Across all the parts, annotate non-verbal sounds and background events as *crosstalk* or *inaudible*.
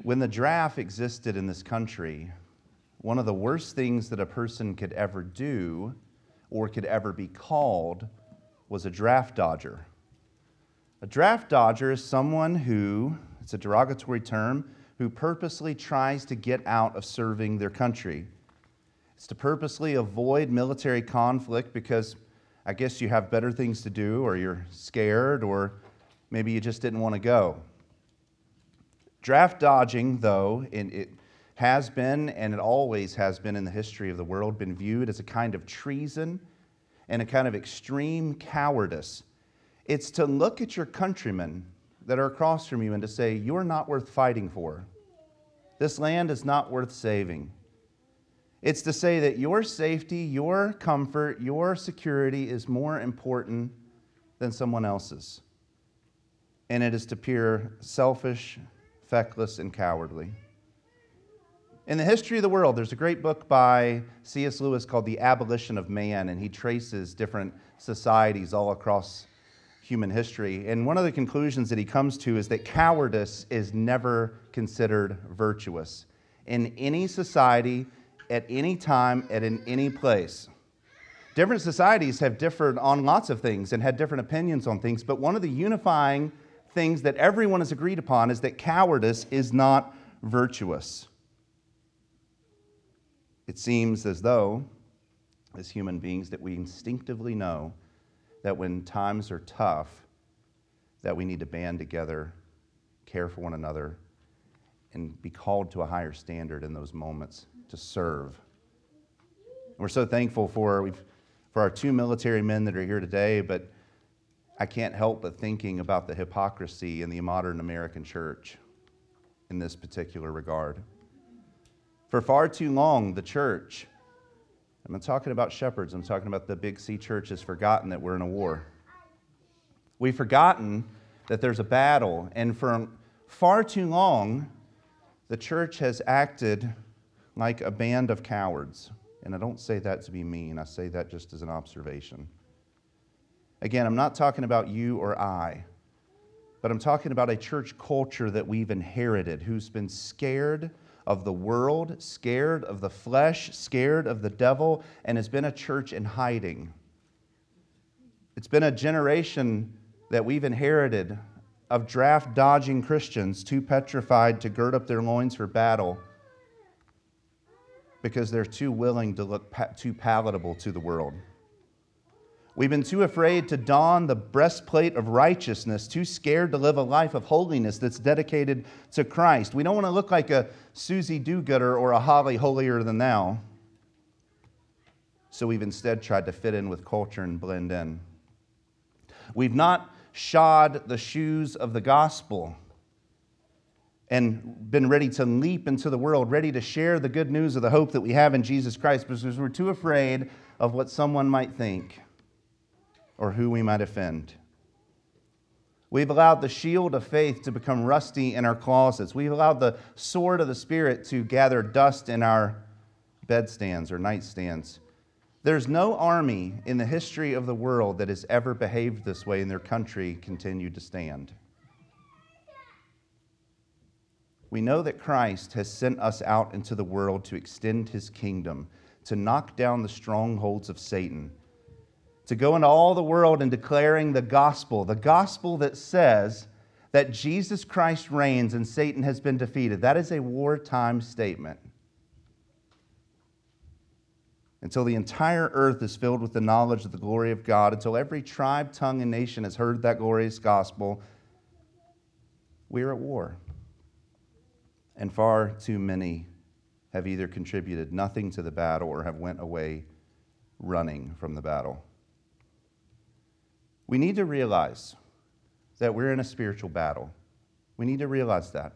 When the draft existed in this country, one of the worst things that a person could ever do or could ever be called was a draft dodger. A draft dodger is someone who, it's a derogatory term, who purposely tries to get out of serving their country. It's to purposely avoid military conflict because I guess you have better things to do, or you're scared, or maybe you just didn't want to go. Draft dodging, though, it has been and it always has been in the history of the world, been viewed as a kind of treason and a kind of extreme cowardice. It's to look at your countrymen that are across from you and to say, You're not worth fighting for. This land is not worth saving. It's to say that your safety, your comfort, your security is more important than someone else's. And it is to appear selfish feckless, and cowardly. In the history of the world, there's a great book by C.S. Lewis called The Abolition of Man, and he traces different societies all across human history. And one of the conclusions that he comes to is that cowardice is never considered virtuous in any society, at any time, at in any place. Different societies have differed on lots of things and had different opinions on things, but one of the unifying things that everyone has agreed upon is that cowardice is not virtuous. It seems as though, as human beings, that we instinctively know that when times are tough, that we need to band together, care for one another, and be called to a higher standard in those moments to serve. We're so thankful for, for our two military men that are here today, but I can't help but thinking about the hypocrisy in the modern American church in this particular regard. For far too long, the church, I'm not talking about shepherds, I'm talking about the big C church, has forgotten that we're in a war. We've forgotten that there's a battle, and for far too long, the church has acted like a band of cowards. And I don't say that to be mean, I say that just as an observation. Again, I'm not talking about you or I, but I'm talking about a church culture that we've inherited who's been scared of the world, scared of the flesh, scared of the devil, and has been a church in hiding. It's been a generation that we've inherited of draft dodging Christians, too petrified to gird up their loins for battle because they're too willing to look pa- too palatable to the world. We've been too afraid to don the breastplate of righteousness, too scared to live a life of holiness that's dedicated to Christ. We don't want to look like a Susie Do Gooder or a Holly holier than thou. So we've instead tried to fit in with culture and blend in. We've not shod the shoes of the gospel and been ready to leap into the world, ready to share the good news of the hope that we have in Jesus Christ because we're too afraid of what someone might think or who we might offend. We've allowed the shield of faith to become rusty in our closets. We've allowed the sword of the Spirit to gather dust in our bedstands or nightstands. There's no army in the history of the world that has ever behaved this way, and their country continued to stand. We know that Christ has sent us out into the world to extend his kingdom, to knock down the strongholds of Satan to go into all the world and declaring the gospel, the gospel that says that Jesus Christ reigns and Satan has been defeated. That is a wartime statement. Until the entire earth is filled with the knowledge of the glory of God, until every tribe, tongue, and nation has heard that glorious gospel, we are at war. And far too many have either contributed nothing to the battle or have went away running from the battle. We need to realize that we're in a spiritual battle. We need to realize that.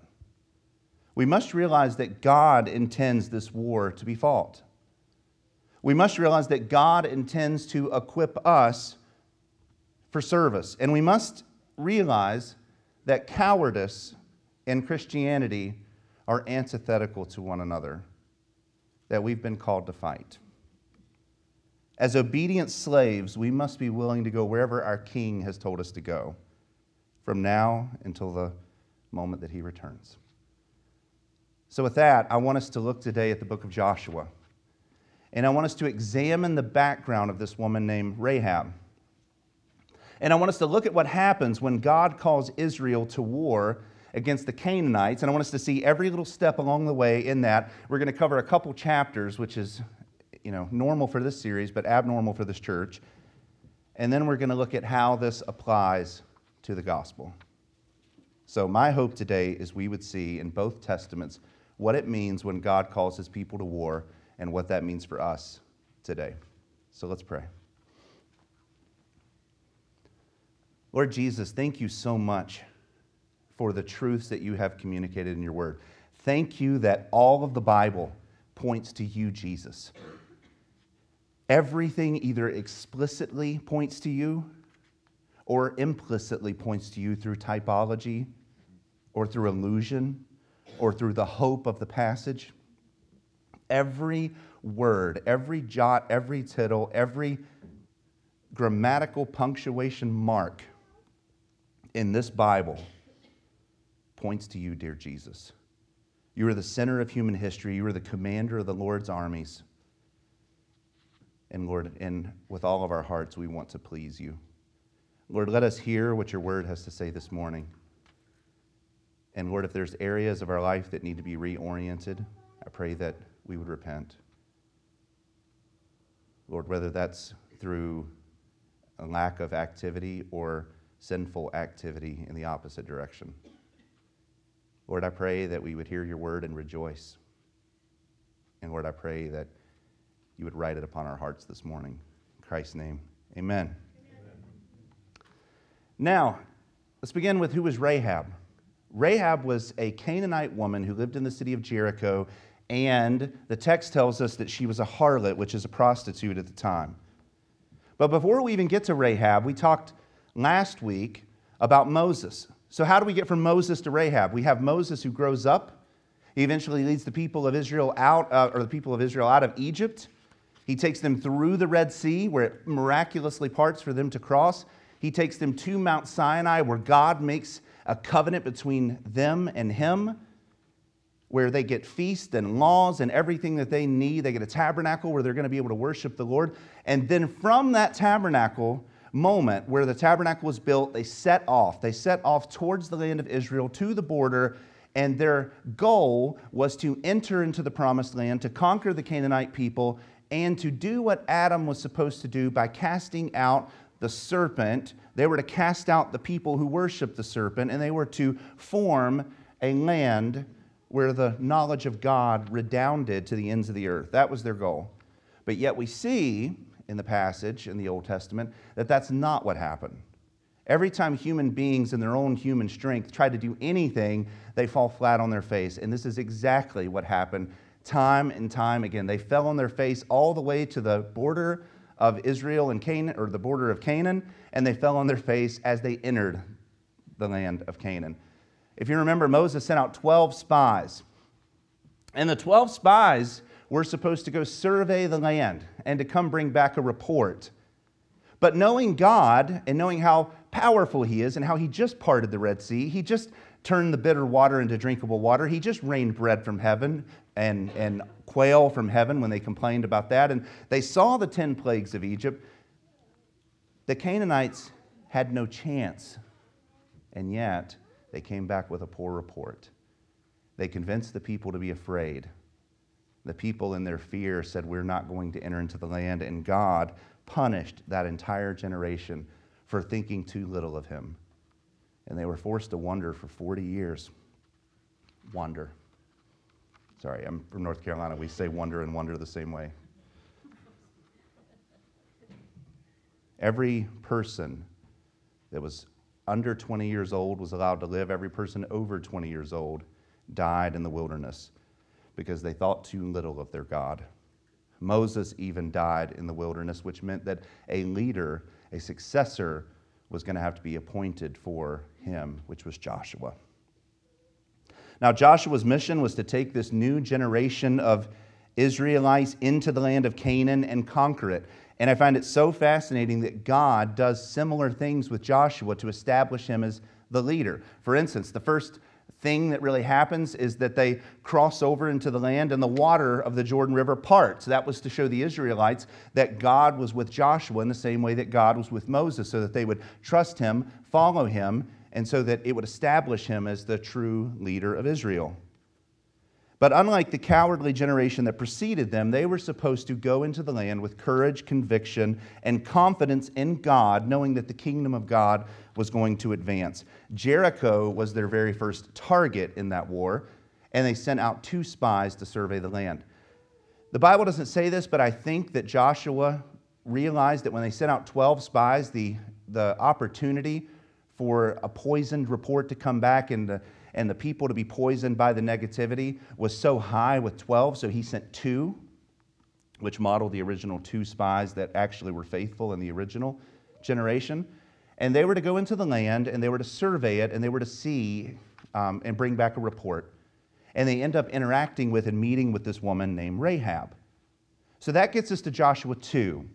We must realize that God intends this war to be fought. We must realize that God intends to equip us for service. And we must realize that cowardice and Christianity are antithetical to one another, that we've been called to fight. As obedient slaves, we must be willing to go wherever our King has told us to go from now until the moment that he returns. So, with that, I want us to look today at the book of Joshua. And I want us to examine the background of this woman named Rahab. And I want us to look at what happens when God calls Israel to war against the Canaanites. And I want us to see every little step along the way in that. We're going to cover a couple chapters, which is you know, normal for this series, but abnormal for this church. And then we're going to look at how this applies to the gospel. So, my hope today is we would see in both testaments what it means when God calls his people to war and what that means for us today. So, let's pray. Lord Jesus, thank you so much for the truths that you have communicated in your word. Thank you that all of the Bible points to you, Jesus. Everything either explicitly points to you or implicitly points to you through typology or through allusion or through the hope of the passage. Every word, every jot, every tittle, every grammatical punctuation mark in this Bible points to you, dear Jesus. You are the center of human history. You are the commander of the Lord's armies. And Lord, and with all of our hearts, we want to please you. Lord, let us hear what your word has to say this morning. And Lord, if there's areas of our life that need to be reoriented, I pray that we would repent. Lord, whether that's through a lack of activity or sinful activity in the opposite direction. Lord, I pray that we would hear your word and rejoice. And Lord, I pray that you would write it upon our hearts this morning. In Christ's name, amen. amen. Now, let's begin with who was Rahab. Rahab was a Canaanite woman who lived in the city of Jericho, and the text tells us that she was a harlot, which is a prostitute at the time. But before we even get to Rahab, we talked last week about Moses. So, how do we get from Moses to Rahab? We have Moses who grows up. He eventually leads the people of Israel out, uh, or the people of Israel out of Egypt. He takes them through the Red Sea, where it miraculously parts for them to cross. He takes them to Mount Sinai, where God makes a covenant between them and Him, where they get feasts and laws and everything that they need. They get a tabernacle where they're going to be able to worship the Lord. And then from that tabernacle moment where the tabernacle was built, they set off. They set off towards the land of Israel to the border and their goal was to enter into the promised land, to conquer the Canaanite people, and to do what Adam was supposed to do by casting out the serpent. They were to cast out the people who worshiped the serpent, and they were to form a land where the knowledge of God redounded to the ends of the earth. That was their goal. But yet we see in the passage in the Old Testament that that's not what happened. Every time human beings in their own human strength try to do anything, they fall flat on their face. And this is exactly what happened time and time again. They fell on their face all the way to the border of Israel and Canaan, or the border of Canaan, and they fell on their face as they entered the land of Canaan. If you remember, Moses sent out 12 spies. And the 12 spies were supposed to go survey the land and to come bring back a report. But knowing God and knowing how powerful He is and how He just parted the Red Sea, He just turned the bitter water into drinkable water. He just rained bread from heaven and, and quail from heaven when they complained about that. And they saw the 10 plagues of Egypt. The Canaanites had no chance. And yet, they came back with a poor report. They convinced the people to be afraid. The people, in their fear, said, We're not going to enter into the land. And God punished that entire generation for thinking too little of Him and they were forced to wander for 40 years. Wander. Sorry, I'm from North Carolina. We say wonder and wonder the same way. Every person that was under 20 years old was allowed to live. Every person over 20 years old died in the wilderness because they thought too little of their God. Moses even died in the wilderness, which meant that a leader, a successor, was going to have to be appointed for him, which was Joshua. Now, Joshua's mission was to take this new generation of Israelites into the land of Canaan and conquer it. And I find it so fascinating that God does similar things with Joshua to establish him as the leader. For instance, the first thing that really happens is that they cross over into the land and the water of the Jordan River parts. That was to show the Israelites that God was with Joshua in the same way that God was with Moses, so that they would trust him, follow him, and so that it would establish him as the true leader of Israel. But unlike the cowardly generation that preceded them, they were supposed to go into the land with courage, conviction, and confidence in God, knowing that the kingdom of God was going to advance. Jericho was their very first target in that war, and they sent out two spies to survey the land. The Bible doesn't say this, but I think that Joshua realized that when they sent out 12 spies, the, the opportunity for a poisoned report to come back and the, and the people to be poisoned by the negativity was so high with 12, so he sent two, which modeled the original two spies that actually were faithful in the original generation. And they were to go into the land and they were to survey it and they were to see um, and bring back a report. And they end up interacting with and meeting with this woman named Rahab. So that gets us to Joshua 2,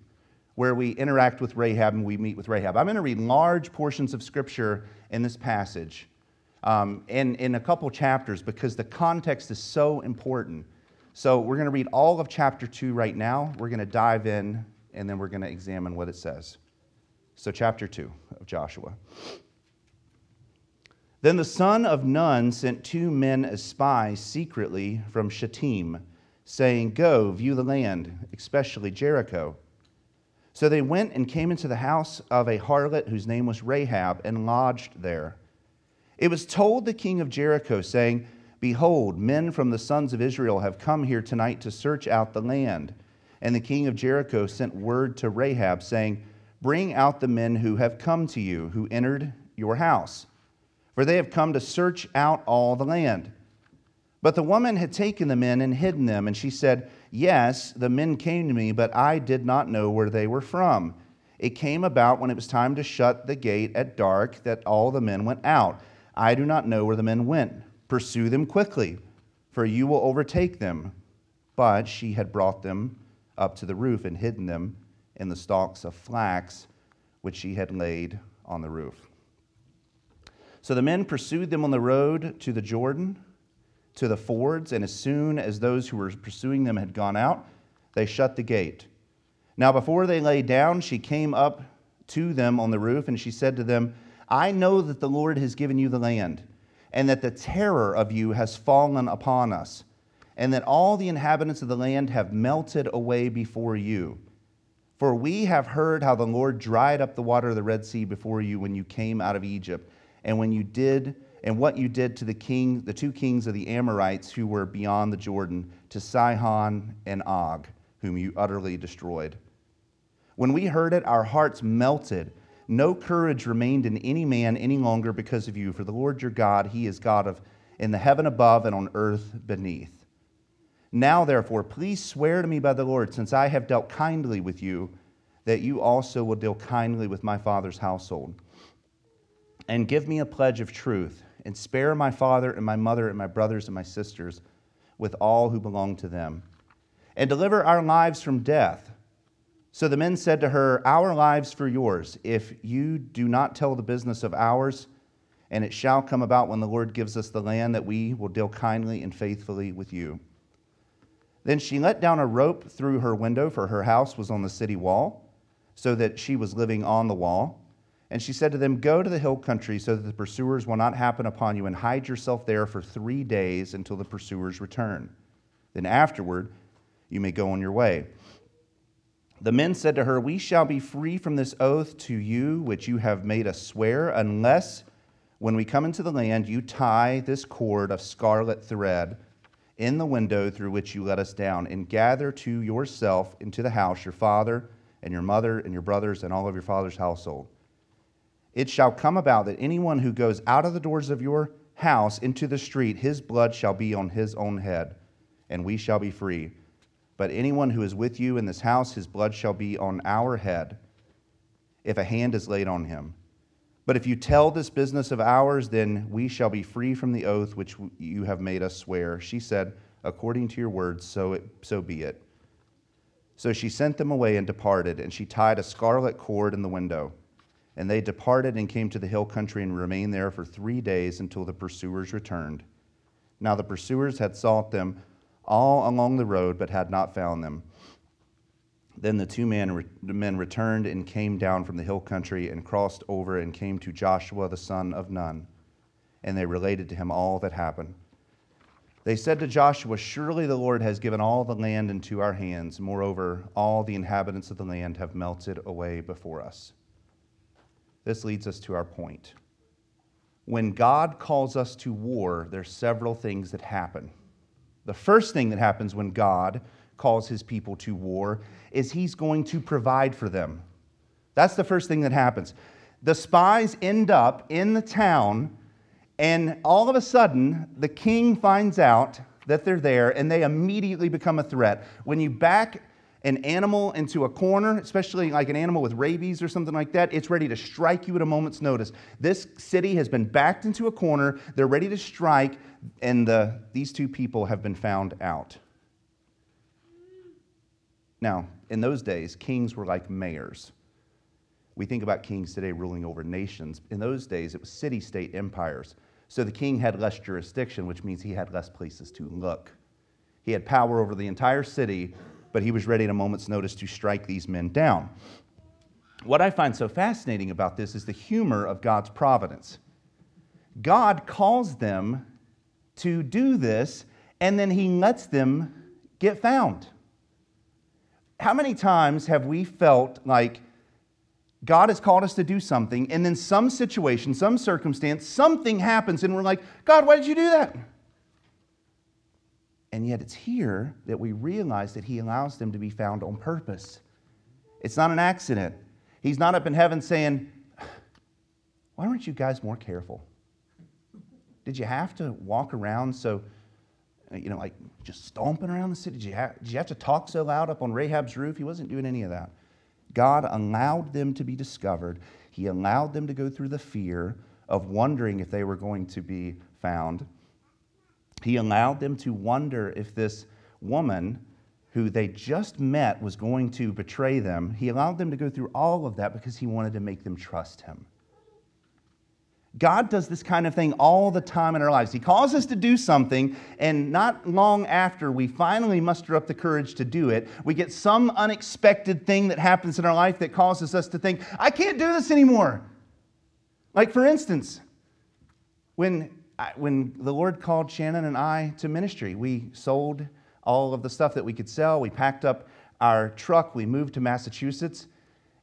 where we interact with Rahab and we meet with Rahab. I'm going to read large portions of scripture in this passage um, in, in a couple chapters because the context is so important. So we're going to read all of chapter 2 right now. We're going to dive in and then we're going to examine what it says. So, chapter 2 of Joshua. Then the son of Nun sent two men as spies secretly from Shittim, saying, Go, view the land, especially Jericho. So they went and came into the house of a harlot whose name was Rahab and lodged there. It was told the king of Jericho, saying, Behold, men from the sons of Israel have come here tonight to search out the land. And the king of Jericho sent word to Rahab, saying, Bring out the men who have come to you, who entered your house, for they have come to search out all the land. But the woman had taken the men and hidden them, and she said, Yes, the men came to me, but I did not know where they were from. It came about when it was time to shut the gate at dark that all the men went out. I do not know where the men went. Pursue them quickly, for you will overtake them. But she had brought them up to the roof and hidden them in the stalks of flax which she had laid on the roof. So the men pursued them on the road to the Jordan, to the fords, and as soon as those who were pursuing them had gone out, they shut the gate. Now, before they lay down, she came up to them on the roof, and she said to them, I know that the Lord has given you the land, and that the terror of you has fallen upon us, and that all the inhabitants of the land have melted away before you. For we have heard how the Lord dried up the water of the Red Sea before you when you came out of Egypt, and when you did and what you did to the king, the two kings of the Amorites who were beyond the Jordan, to Sihon and Og, whom you utterly destroyed. When we heard it, our hearts melted no courage remained in any man any longer because of you, for the Lord your God, he is God of in the heaven above and on earth beneath. Now, therefore, please swear to me by the Lord, since I have dealt kindly with you, that you also will deal kindly with my father's household. And give me a pledge of truth, and spare my father and my mother and my brothers and my sisters with all who belong to them, and deliver our lives from death so the men said to her, Our lives for yours, if you do not tell the business of ours, and it shall come about when the Lord gives us the land that we will deal kindly and faithfully with you. Then she let down a rope through her window, for her house was on the city wall, so that she was living on the wall. And she said to them, Go to the hill country so that the pursuers will not happen upon you, and hide yourself there for three days until the pursuers return. Then afterward, you may go on your way. The men said to her, We shall be free from this oath to you which you have made us swear, unless when we come into the land you tie this cord of scarlet thread in the window through which you let us down, and gather to yourself into the house your father and your mother and your brothers and all of your father's household. It shall come about that anyone who goes out of the doors of your house into the street, his blood shall be on his own head, and we shall be free. But anyone who is with you in this house, his blood shall be on our head if a hand is laid on him. But if you tell this business of ours, then we shall be free from the oath which you have made us swear. She said, According to your words, so, it, so be it. So she sent them away and departed, and she tied a scarlet cord in the window. And they departed and came to the hill country and remained there for three days until the pursuers returned. Now the pursuers had sought them all along the road, but had not found them. Then the two men, the men returned and came down from the hill country and crossed over and came to Joshua the son of Nun. And they related to him all that happened. They said to Joshua, Surely the Lord has given all the land into our hands. Moreover, all the inhabitants of the land have melted away before us. This leads us to our point. When God calls us to war, there's several things that happen. The first thing that happens when God calls his people to war is he's going to provide for them. That's the first thing that happens. The spies end up in the town, and all of a sudden, the king finds out that they're there, and they immediately become a threat. When you back an animal into a corner, especially like an animal with rabies or something like that, it's ready to strike you at a moment's notice. This city has been backed into a corner, they're ready to strike, and the, these two people have been found out. Now, in those days, kings were like mayors. We think about kings today ruling over nations. In those days, it was city state empires. So the king had less jurisdiction, which means he had less places to look. He had power over the entire city, but he was ready at a moment's notice to strike these men down. What I find so fascinating about this is the humor of God's providence. God calls them to do this, and then he lets them get found. How many times have we felt like God has called us to do something, and then some situation, some circumstance, something happens, and we're like, God, why did you do that? And yet it's here that we realize that He allows them to be found on purpose. It's not an accident. He's not up in heaven saying, Why weren't you guys more careful? Did you have to walk around so, you know, like just stomping around the city? Did you have, did you have to talk so loud up on Rahab's roof? He wasn't doing any of that. God allowed them to be discovered. He allowed them to go through the fear of wondering if they were going to be found. He allowed them to wonder if this woman who they just met was going to betray them. He allowed them to go through all of that because he wanted to make them trust him. God does this kind of thing all the time in our lives. He calls us to do something, and not long after we finally muster up the courage to do it, we get some unexpected thing that happens in our life that causes us to think, I can't do this anymore. Like, for instance, when, when the Lord called Shannon and I to ministry, we sold all of the stuff that we could sell. We packed up our truck, we moved to Massachusetts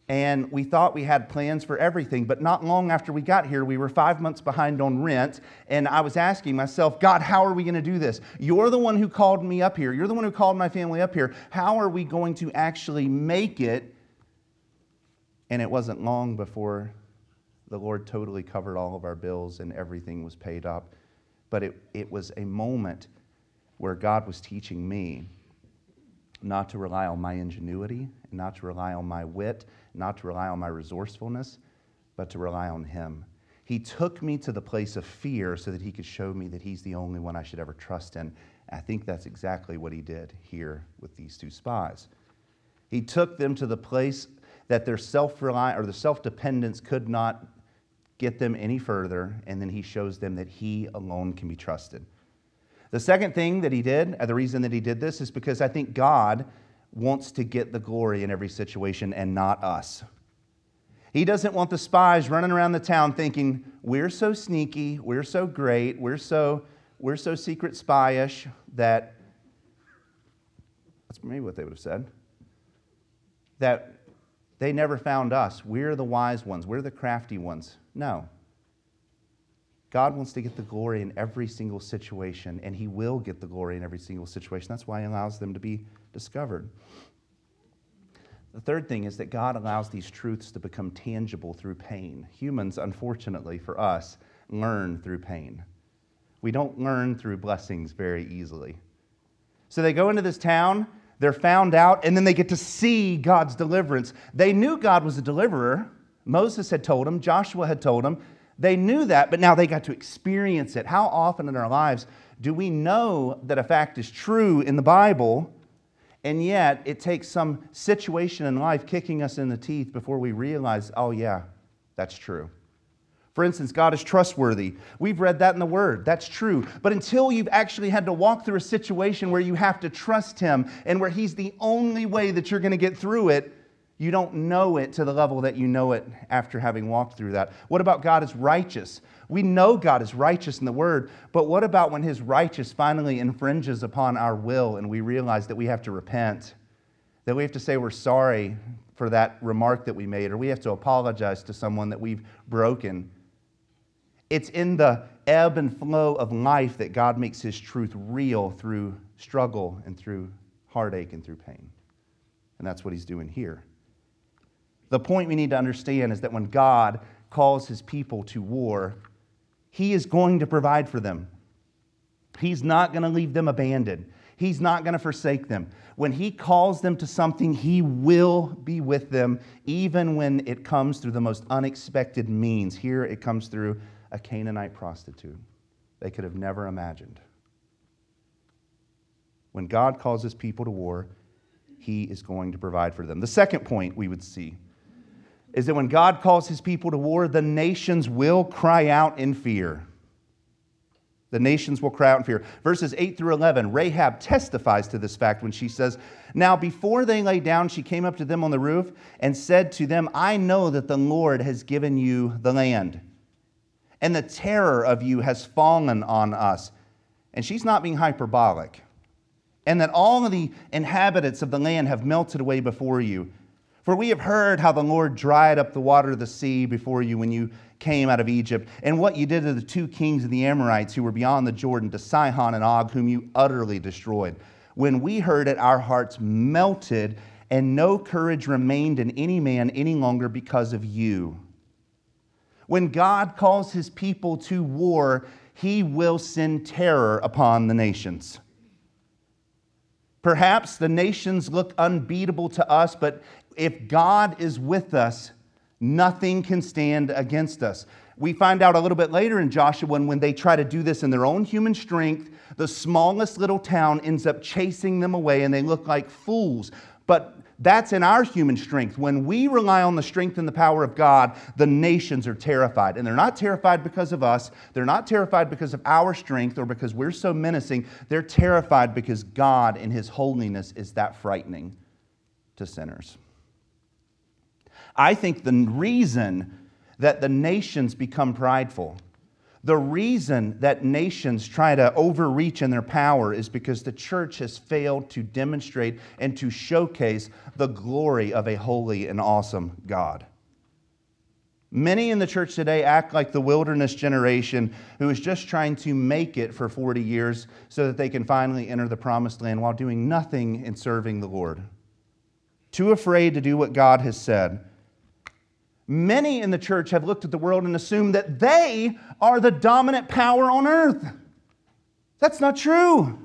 and we thought we had plans for everything. But not long after we got here, we were five months behind on rent. And I was asking myself, God, how are we going to do this? You're the one who called me up here. You're the one who called my family up here. How are we going to actually make it? And it wasn't long before the Lord totally covered all of our bills and everything was paid up. But it, it was a moment where God was teaching me not to rely on my ingenuity, not to rely on my wit, not to rely on my resourcefulness, but to rely on Him. He took me to the place of fear so that He could show me that He's the only one I should ever trust in. I think that's exactly what He did here with these two spies. He took them to the place that their self reliance or the self dependence could not get them any further, and then He shows them that He alone can be trusted. The second thing that He did, and the reason that He did this, is because I think God wants to get the glory in every situation and not us. He doesn't want the spies running around the town thinking, we're so sneaky, we're so great, we're so, we're so secret spyish that that's maybe what they would have said. That they never found us. We're the wise ones, we're the crafty ones. No. God wants to get the glory in every single situation, and He will get the glory in every single situation. That's why He allows them to be discovered. The third thing is that God allows these truths to become tangible through pain. Humans, unfortunately for us, learn through pain. We don't learn through blessings very easily. So they go into this town, they're found out, and then they get to see God's deliverance. They knew God was a deliverer. Moses had told them, Joshua had told them. They knew that, but now they got to experience it. How often in our lives do we know that a fact is true in the Bible, and yet, it takes some situation in life kicking us in the teeth before we realize, oh, yeah, That's true. For instance, God is trustworthy. We've read that in the Word. That's true. But until you've actually had to walk through a situation where you have to trust Him and where He's the only way that you're going to get through it, you don't know it to the level that you know it after having walked through that. What about God is righteous? We know God is righteous in the Word, but what about when His righteous finally infringes upon our will and we realize that we have to repent, that we have to say we're sorry for that remark that we made, or we have to apologize to someone that we've broken? It's in the ebb and flow of life that God makes His truth real through struggle and through heartache and through pain. And that's what He's doing here. The point we need to understand is that when God calls His people to war, He is going to provide for them. He's not going to leave them abandoned. He's not going to forsake them. When He calls them to something, He will be with them, even when it comes through the most unexpected means. Here it comes through a Canaanite prostitute they could have never imagined. When God calls his people to war, he is going to provide for them. The second point we would see is that when God calls his people to war, the nations will cry out in fear. The nations will cry out in fear. Verses 8 through 11, Rahab testifies to this fact when she says, Now before they lay down, she came up to them on the roof and said to them, I know that the Lord has given you the land and the terror of you has fallen on us. And she's not being hyperbolic. And that all of the inhabitants of the land have melted away before you. For we have heard how the Lord dried up the water of the sea before you when you came out of Egypt, and what you did to the two kings of the Amorites who were beyond the Jordan, to Sihon and Og, whom you utterly destroyed. When we heard it, our hearts melted, and no courage remained in any man any longer because of you. When God calls his people to war, he will send terror upon the nations. Perhaps the nations look unbeatable to us, but if God is with us, nothing can stand against us. We find out a little bit later in Joshua when they try to do this in their own human strength, the smallest little town ends up chasing them away and they look like fools. But that's in our human strength. When we rely on the strength and the power of God, the nations are terrified. And they're not terrified because of us. They're not terrified because of our strength or because we're so menacing. They're terrified because God in His holiness is that frightening to sinners. I think the reason that the nations become prideful the reason that nations try to overreach in their power is because the church has failed to demonstrate and to showcase the glory of a holy and awesome God. Many in the church today act like the wilderness generation who is just trying to make it for 40 years so that they can finally enter the promised land while doing nothing in serving the Lord. Too afraid to do what God has said Many in the church have looked at the world and assumed that they are the dominant power on earth. That's not true.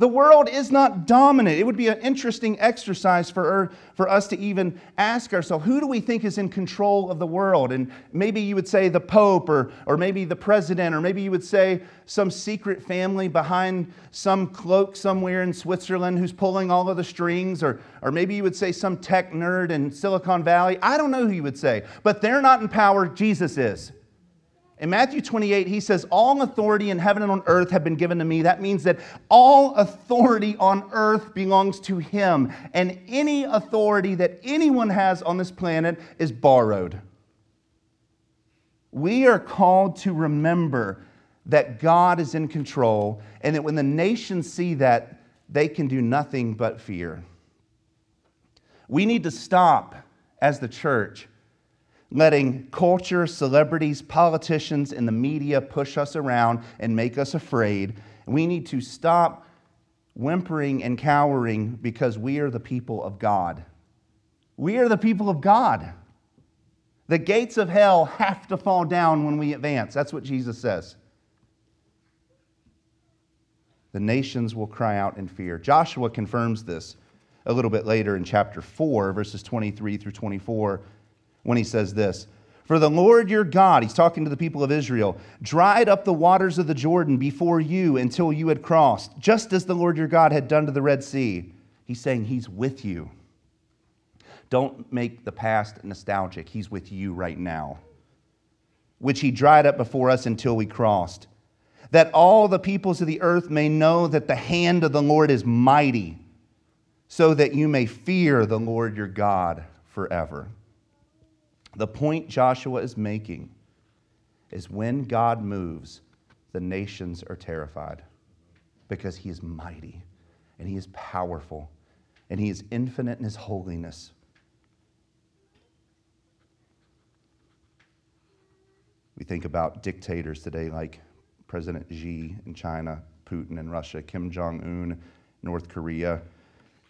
The world is not dominant. It would be an interesting exercise for, er, for us to even ask ourselves who do we think is in control of the world? And maybe you would say the Pope, or, or maybe the president, or maybe you would say some secret family behind some cloak somewhere in Switzerland who's pulling all of the strings, or, or maybe you would say some tech nerd in Silicon Valley. I don't know who you would say, but they're not in power, Jesus is. In Matthew 28, he says, All authority in heaven and on earth have been given to me. That means that all authority on earth belongs to him. And any authority that anyone has on this planet is borrowed. We are called to remember that God is in control, and that when the nations see that, they can do nothing but fear. We need to stop as the church letting culture, celebrities, politicians, and the media push us around and make us afraid. We need to stop whimpering and cowering because we are the people of God. We are the people of God. The gates of hell have to fall down when we advance. That's what Jesus says. The nations will cry out in fear. Joshua confirms this a little bit later in chapter 4, verses 23 through 24 when he says this For the Lord your God, he's talking to the people of Israel, dried up the waters of the Jordan before you until you had crossed, just as the Lord your God had done to the Red Sea. He's saying he's with you. Don't make the past nostalgic. He's with you right now, which he dried up before us until we crossed. That all the peoples of the earth may know that the hand of the Lord is mighty, so that you may fear the Lord your God forever. The point Joshua is making is when God moves, the nations are terrified because he is mighty and he is powerful and he is infinite in his holiness. We think about dictators today like President Xi in China, Putin in Russia, Kim Jong un, North Korea,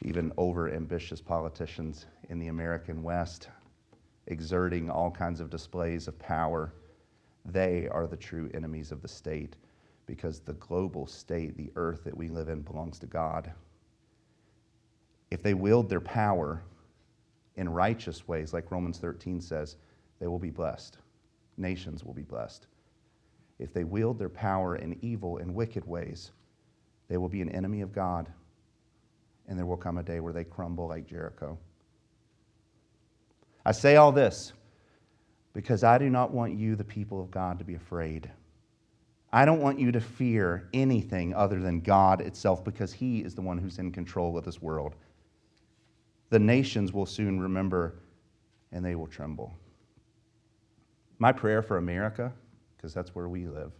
even over ambitious politicians in the American West, exerting all kinds of displays of power. They are the true enemies of the state because the global state, the earth that we live in, belongs to God. If they wield their power in righteous ways, like Romans 13 says, they will be blessed. Nations will be blessed. If they wield their power in evil and wicked ways, they will be an enemy of God, and there will come a day where they crumble like Jericho. I say all this because I do not want you, the people of God, to be afraid. I don't want you to fear anything other than God itself because He is the one who's in control of this world. The nations will soon remember and they will tremble. My prayer for America, because that's where we live,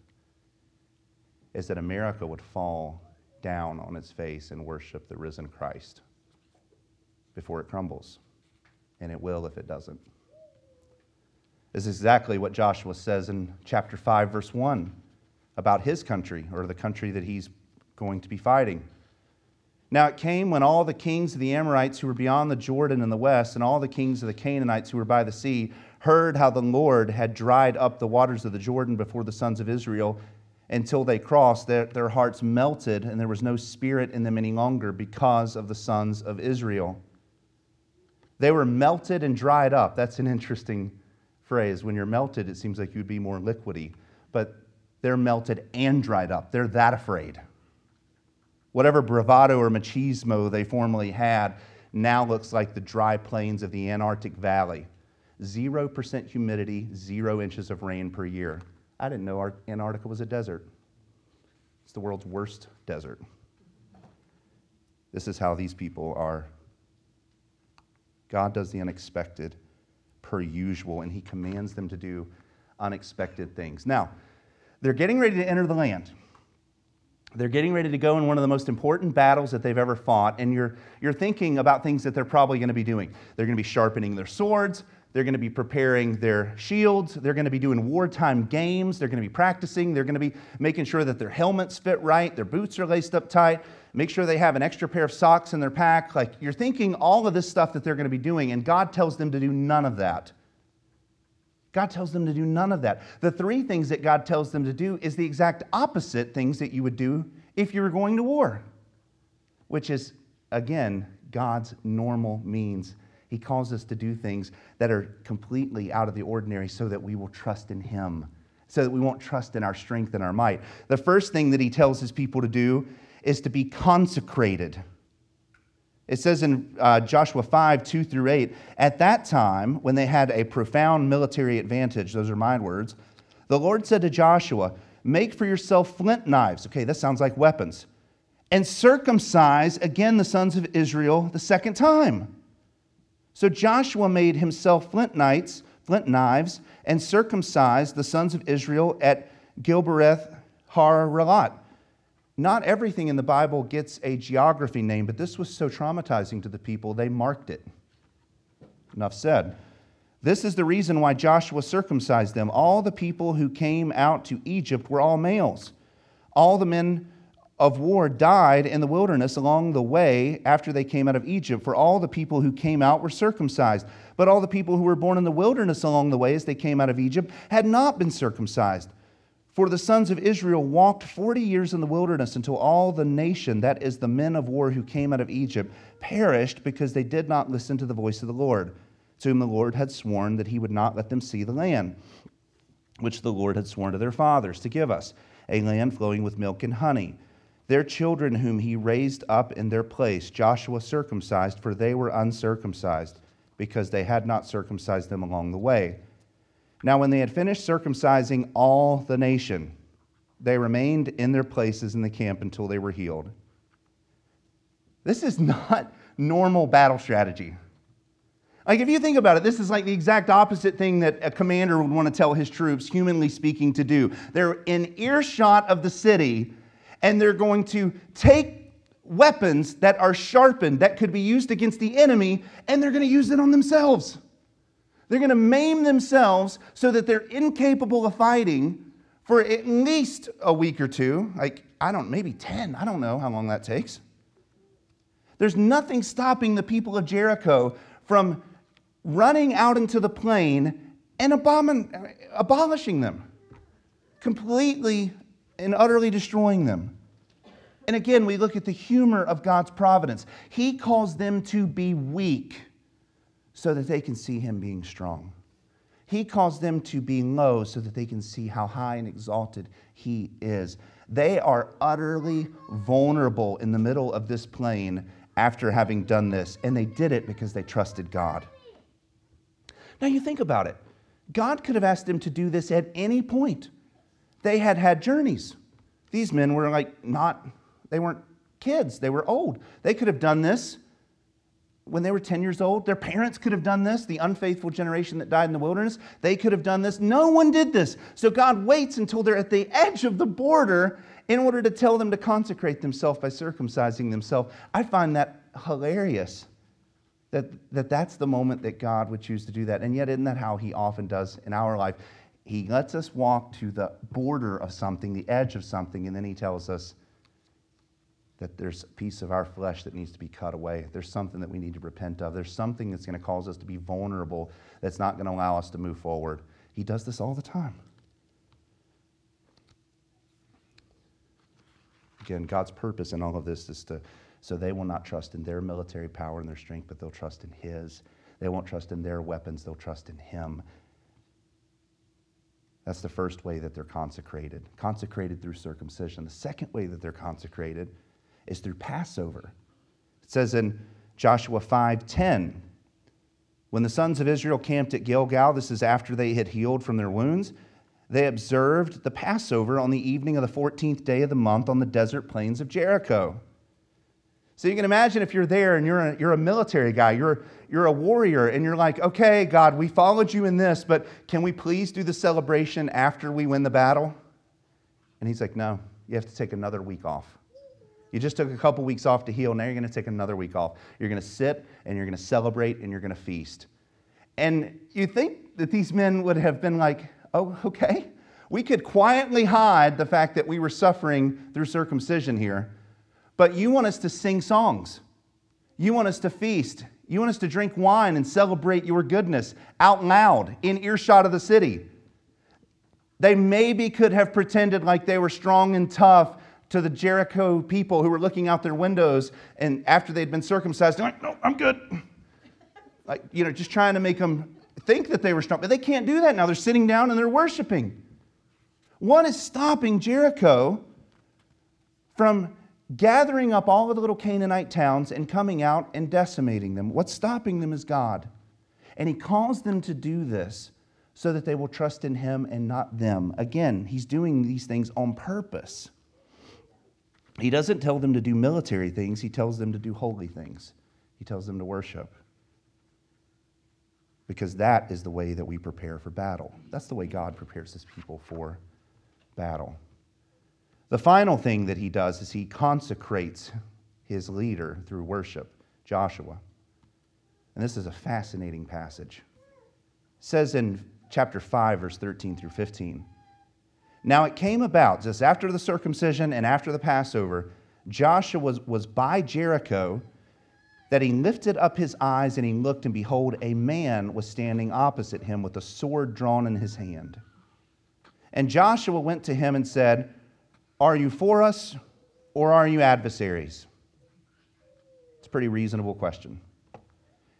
is that America would fall down on its face and worship the risen Christ before it crumbles. And it will if it doesn't. This is exactly what Joshua says in chapter 5, verse 1 about his country or the country that he's going to be fighting. Now it came when all the kings of the Amorites who were beyond the Jordan in the west, and all the kings of the Canaanites who were by the sea, heard how the Lord had dried up the waters of the Jordan before the sons of Israel until they crossed, their, their hearts melted, and there was no spirit in them any longer because of the sons of Israel. They were melted and dried up. That's an interesting phrase. When you're melted, it seems like you'd be more liquidy, but they're melted and dried up. They're that afraid. Whatever bravado or machismo they formerly had now looks like the dry plains of the Antarctic Valley. 0% humidity, zero inches of rain per year. I didn't know Antarctica was a desert. It's the world's worst desert. This is how these people are. God does the unexpected per usual, and He commands them to do unexpected things. Now, they're getting ready to enter the land. They're getting ready to go in one of the most important battles that they've ever fought, and you're, you're thinking about things that they're probably going to be doing. They're going to be sharpening their swords, they're going to be preparing their shields, they're going to be doing wartime games, they're going to be practicing, they're going to be making sure that their helmets fit right, their boots are laced up tight, make sure they have an extra pair of socks in their pack. Like you're thinking all of this stuff that they're going to be doing, and God tells them to do none of that. God tells them to do none of that. The three things that God tells them to do is the exact opposite things that you would do if you were going to war, which is, again, God's normal means. He calls us to do things that are completely out of the ordinary so that we will trust in Him, so that we won't trust in our strength and our might. The first thing that He tells His people to do is to be consecrated. It says in uh, Joshua 5, 2 through 8, at that time, when they had a profound military advantage, those are my words, the Lord said to Joshua, Make for yourself flint knives. Okay, that sounds like weapons. And circumcise again the sons of Israel the second time. So Joshua made himself flint knives, flint knives, and circumcised the sons of Israel at Gibeath Har not everything in the Bible gets a geography name, but this was so traumatizing to the people, they marked it. Enough said. This is the reason why Joshua circumcised them. All the people who came out to Egypt were all males. All the men of war died in the wilderness along the way after they came out of Egypt, for all the people who came out were circumcised. But all the people who were born in the wilderness along the way as they came out of Egypt had not been circumcised. For the sons of Israel walked 40 years in the wilderness until all the nation, that is, the men of war who came out of Egypt, perished because they did not listen to the voice of the Lord, to whom the Lord had sworn that he would not let them see the land, which the Lord had sworn to their fathers to give us, a land flowing with milk and honey. Their children, whom he raised up in their place, Joshua circumcised, for they were uncircumcised. because they had not circumcised them along the way. Now, when they had finished circumcising all the nation, they remained in their places in the camp until they were healed. This is *laughs* not normal battle strategy. Like, if you think about it, this is like the exact opposite thing that a commander would want to tell his troops, humanly speaking, to do. They're in earshot of the city, and they're going to take weapons that are sharpened, that could be used against the enemy, and they're going to use it on themselves. They're going to maim themselves so that they're incapable of fighting for at least a week or two. Like, I don't, maybe 10. I don't know how long that takes. There's nothing stopping the people of Jericho from running out into the plain and abomin- abolishing them, completely and utterly destroying them. And again, we look at the humor of God's providence. He calls them to be weak so that they can see Him being strong. He calls them to be low so that they can see how high and exalted He is. They are utterly vulnerable in the middle of this plain after having done this, and they did it because they trusted God. Now, you think about it. God could have asked them to do this at any point. They had had journeys. These men were like not, they weren't kids, they were old. They could have done this when they were 10 years old. Their parents could have done this. The unfaithful generation that died in the wilderness, they could have done this. No one did this. So God waits until they're at the edge of the border in order to tell them to consecrate themselves by circumcising themselves. I find that hilarious that, that that's the moment that God would choose to do that. And yet, isn't that how He often does in our life? He lets us walk to the border of something, the edge of something, and then He tells us that there's a piece of our flesh that needs to be cut away. There's something that we need to repent of. There's something that's going to cause us to be vulnerable that's not going to allow us to move forward. He does this all the time. Again, God's purpose in all of this is to so they will not trust in their military power and their strength, but they'll trust in His. They won't trust in their weapons, they'll trust in Him. That's the first way that they're consecrated, consecrated through circumcision. The second way that they're consecrated is through Passover. It says in Joshua 5:10, when the sons of Israel camped at Gilgal, this is after they had healed from their wounds, they observed the Passover on the evening of the 14th day of the month on the desert plains of Jericho. So you can imagine if you're there and you're a, you're a military guy, you're, you're a warrior, and you're like, okay, God, we followed you in this, but can we please do the celebration after we win the battle? And he's like, no, you have to take another week off. You just took a couple weeks off to heal. Now you're going to take another week off. You're going to sit and you're going to celebrate and you're going to feast. And you think that these men would have been like, oh, okay. We could quietly hide the fact that we were suffering through circumcision here, but you want us to sing songs. You want us to feast. You want us to drink wine and celebrate your goodness out loud in earshot of the city. They maybe could have pretended like they were strong and tough to the Jericho people who were looking out their windows and after they'd been circumcised, they're like, no, I'm good. Like, you know, just trying to make them think that they were strong. But they can't do that now. They're sitting down and they're worshiping. What is stopping Jericho from gathering up all of the little Canaanite towns and coming out and decimating them? What's stopping them is God. And He calls them to do this so that they will trust in Him and not them. Again, He's doing these things on purpose. He doesn't tell them to do military things, he tells them to do holy things. He tells them to worship. Because that is the way that we prepare for battle. That's the way God prepares his people for battle. The final thing that he does is he consecrates his leader through worship, Joshua. And this is a fascinating passage. It says in chapter 5, verse 13 through 15. Now it came about, just after the circumcision and after the Passover, Joshua was, was by Jericho, that he lifted up his eyes and he looked, and behold, a man was standing opposite him with a sword drawn in his hand. And Joshua went to him and said, Are you for us or are you adversaries? It's a pretty reasonable question.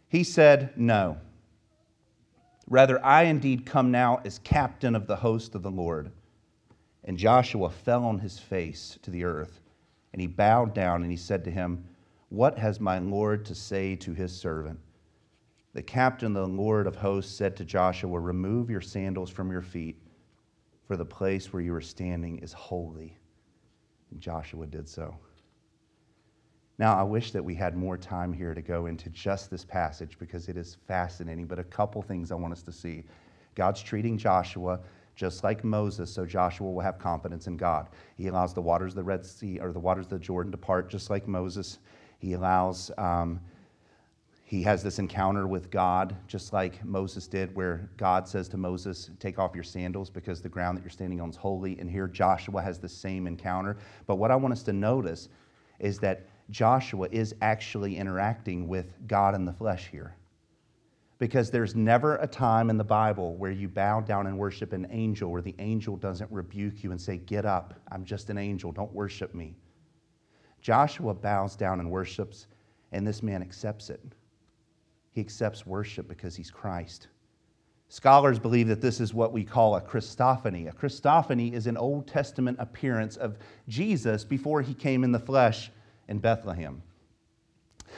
He said, No. Rather, I indeed come now as captain of the host of the Lord. And Joshua fell on his face to the earth, and he bowed down and he said to him, What has my Lord to say to his servant? the captain, the Lord of hosts, said to Joshua, Remove your sandals from your feet, for the place where you are standing is holy. And Joshua did so. Now, I wish that we had more time here to go into just this passage because it is fascinating, but a couple things I want us to see. God's treating Joshua just like Moses, so Joshua will have confidence in God. He allows the waters of the Red Sea or the waters of the Jordan to part, just like Moses. He allows, um, he has this encounter with God, just like Moses did, where God says to Moses, Take off your sandals because the ground that you're standing on is holy. And here Joshua has the same encounter. But what I want us to notice is that Joshua is actually interacting with God in the flesh here. Because there's never a time in the Bible where you bow down and worship an angel where the angel doesn't rebuke you and say, Get up, I'm just an angel, don't worship me. Joshua bows down and worships, and this man accepts it. He accepts worship because he's Christ. Scholars believe that this is what we call a Christophany. A Christophany is an Old Testament appearance of Jesus before he came in the flesh in Bethlehem.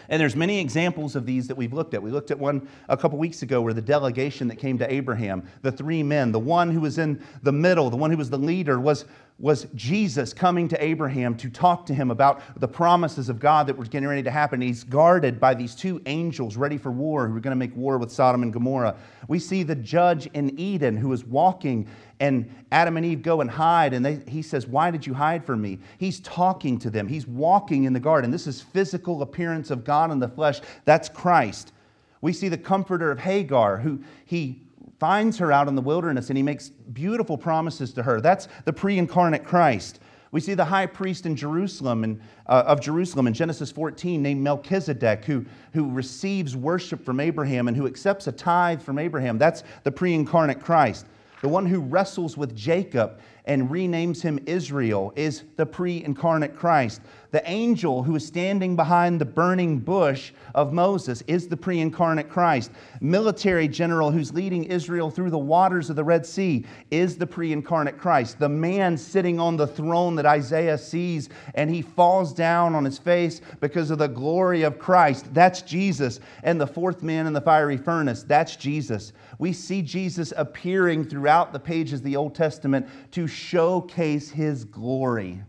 And there's many examples of these that we've looked at. We looked at one a couple weeks ago where the delegation that came to Abraham, the three men, the one who was in the middle, the one who was the leader, was, was Jesus coming to Abraham to talk to him about the promises of God that were getting ready to happen. He's guarded by these two angels ready for war who are going to make war with Sodom and Gomorrah. We see the judge in Eden who is walking and Adam and Eve go and hide, and they, he says, Why did you hide from me? He's talking to them. He's walking in the garden. This is physical appearance of God in the flesh. That's Christ. We see the comforter of Hagar, who he finds her out in the wilderness and he makes beautiful promises to her. That's the pre incarnate Christ. We see the high priest in Jerusalem and, uh, of Jerusalem in Genesis 14 named Melchizedek, who, who receives worship from Abraham and who accepts a tithe from Abraham. That's the pre incarnate Christ the one who wrestles with Jacob and renames him Israel, is the pre incarnate Christ. The angel who is standing behind the burning bush of Moses is the pre incarnate Christ. Military general who's leading Israel through the waters of the Red Sea is the pre incarnate Christ. The man sitting on the throne that Isaiah sees and he falls down on his face because of the glory of Christ, that's Jesus. And the fourth man in the fiery furnace, that's Jesus. We see Jesus appearing throughout the pages of the Old Testament to showcase his glory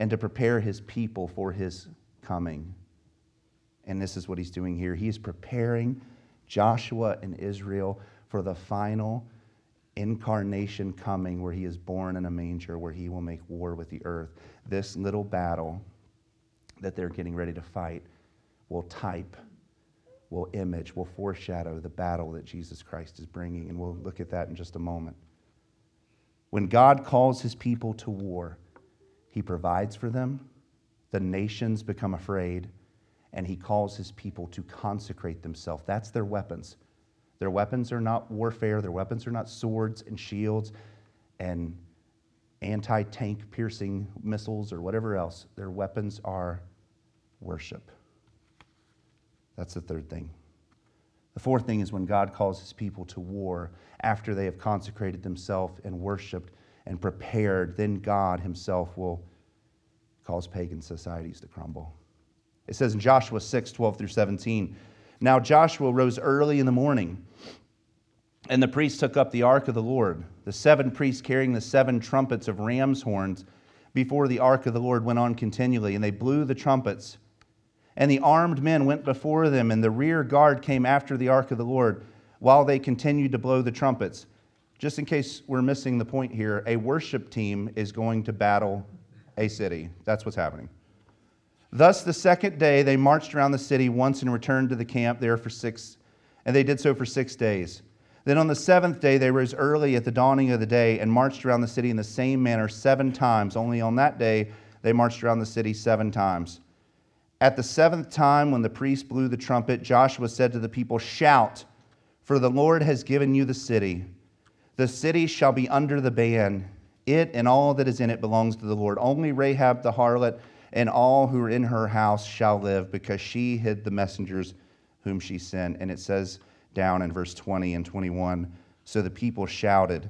and to prepare his people for his coming. And this is what he's doing here. He's preparing Joshua and Israel for the final incarnation coming where he is born in a manger, where he will make war with the earth. This little battle that they're getting ready to fight will type, will image, will foreshadow the battle that Jesus Christ is bringing. And we'll look at that in just a moment. When God calls his people to war, he provides for them, the nations become afraid, and he calls his people to consecrate themselves. That's their weapons. Their weapons are not warfare, their weapons are not swords and shields and anti tank piercing missiles or whatever else. Their weapons are worship. That's the third thing. The fourth thing is when God calls his people to war after they have consecrated themselves and worshiped and prepared, then God himself will cause pagan societies to crumble. It says in Joshua 6 12 through 17 Now Joshua rose early in the morning, and the priests took up the ark of the Lord. The seven priests carrying the seven trumpets of ram's horns before the ark of the Lord went on continually, and they blew the trumpets. And the armed men went before them, and the rear guard came after the ark of the Lord while they continued to blow the trumpets. Just in case we're missing the point here, a worship team is going to battle a city. That's what's happening. Thus, the second day, they marched around the city once and returned to the camp there for six, and they did so for six days. Then on the seventh day, they rose early at the dawning of the day and marched around the city in the same manner seven times. Only on that day, they marched around the city seven times. At the seventh time, when the priest blew the trumpet, Joshua said to the people, Shout, for the Lord has given you the city. The city shall be under the ban. It and all that is in it belongs to the Lord. Only Rahab the harlot and all who are in her house shall live, because she hid the messengers whom she sent. And it says down in verse 20 and 21 So the people shouted,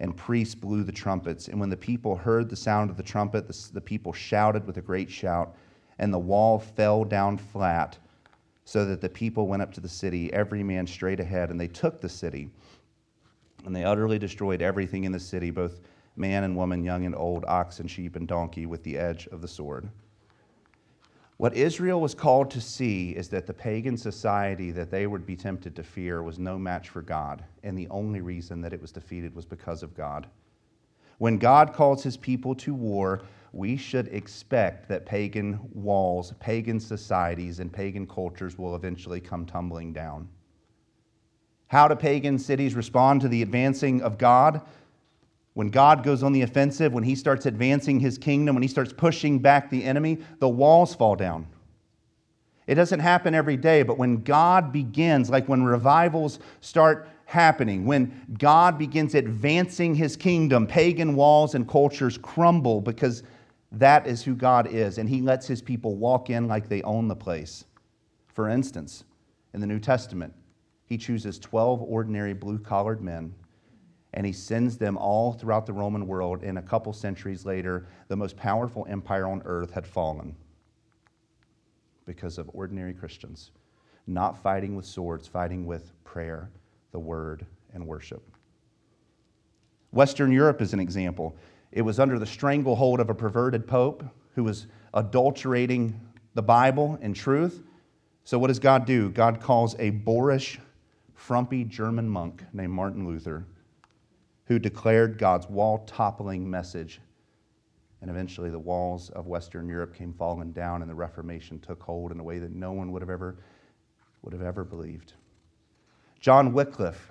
and priests blew the trumpets. And when the people heard the sound of the trumpet, the, the people shouted with a great shout, and the wall fell down flat so that the people went up to the city, every man straight ahead, and they took the city. And they utterly destroyed everything in the city, both man and woman, young and old, ox and sheep and donkey, with the edge of the sword. What Israel was called to see is that the pagan society that they would be tempted to fear was no match for God, and the only reason that it was defeated was because of God. When God calls his people to war, we should expect that pagan walls, pagan societies, and pagan cultures will eventually come tumbling down. How do pagan cities respond to the advancing of God? When God goes on the offensive, when he starts advancing his kingdom, when he starts pushing back the enemy, the walls fall down. It doesn't happen every day, but when God begins, like when revivals start happening, when God begins advancing his kingdom, pagan walls and cultures crumble because that is who God is, and he lets his people walk in like they own the place. For instance, in the New Testament, he chooses 12 ordinary blue collared men and he sends them all throughout the Roman world. And a couple centuries later, the most powerful empire on earth had fallen because of ordinary Christians, not fighting with swords, fighting with prayer, the word, and worship. Western Europe is an example. It was under the stranglehold of a perverted pope who was adulterating the Bible and truth. So, what does God do? God calls a boorish, frumpy German monk named Martin Luther who declared God's wall toppling message. And eventually, the walls of Western Europe came falling down, and the Reformation took hold in a way that no one would have ever, would have ever believed. John Wycliffe.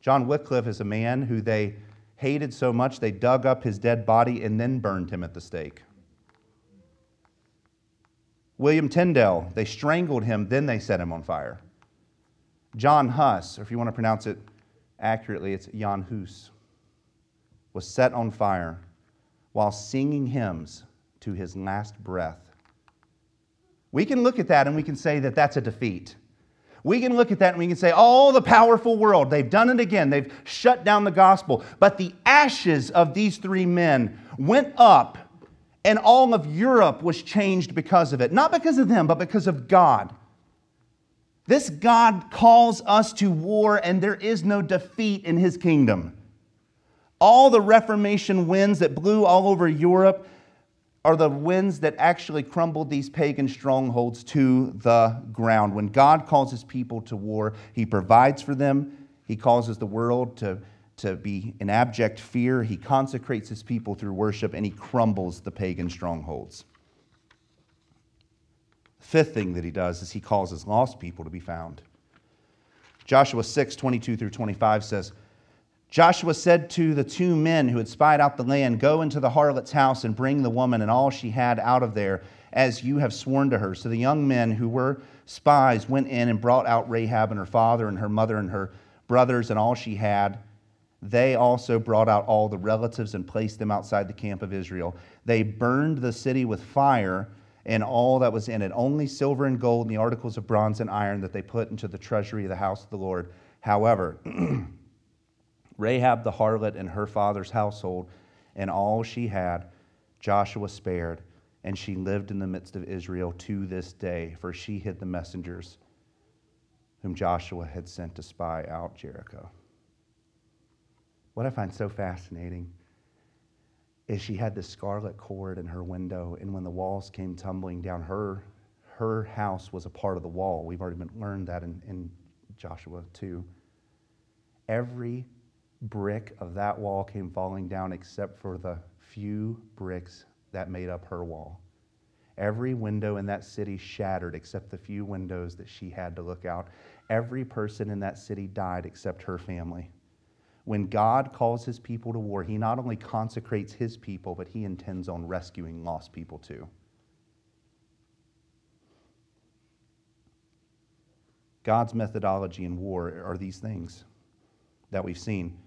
John Wycliffe is a man who they hated so much they dug up his dead body and then burned him at the stake. William Tyndale, they strangled him, then they set him on fire. John Huss, or if you want to pronounce it accurately, it's Jan Hus, was set on fire while singing hymns to his last breath. We can look at that and we can say that that's a defeat. We can look at that and we can say, oh, the powerful world, they've done it again. They've shut down the gospel. But the ashes of these three men went up, and all of Europe was changed because of it. Not because of them, but because of God. This God calls us to war, and there is no defeat in his kingdom. All the Reformation winds that blew all over Europe are the winds that actually crumbled these pagan strongholds to the ground. When God calls his people to war, he provides for them, he causes the world to, to be in abject fear, he consecrates his people through worship, and he crumbles the pagan strongholds. Fifth thing that he does is he causes lost people to be found. Joshua 6, 22 through 25 says, Joshua said to the two men who had spied out the land, Go into the harlot's house and bring the woman and all she had out of there, as you have sworn to her. So the young men who were spies went in and brought out Rahab and her father and her mother and her brothers and all she had. They also brought out all the relatives and placed them outside the camp of Israel. They burned the city with fire and all that was in it, only silver and gold and the articles of bronze and iron that they put into the treasury of the house of the Lord. However, *clears throat* Rahab the harlot and her father's household and all she had, Joshua spared, and she lived in the midst of Israel to this day, for she hid the messengers whom Joshua had sent to spy out Jericho. What I find so fascinating is she had this scarlet cord in her window, and when the walls came tumbling down, her, her house was a part of the wall. We've already been, learned that in, in Joshua 2. Every brick of that wall came falling down except for the few bricks that made up her wall. Every window in that city shattered except the few windows that she had to look out. Every person in that city died except her family. When God calls his people to war, he not only consecrates his people, but he intends on rescuing lost people too. God's methodology in war are these things that we've seen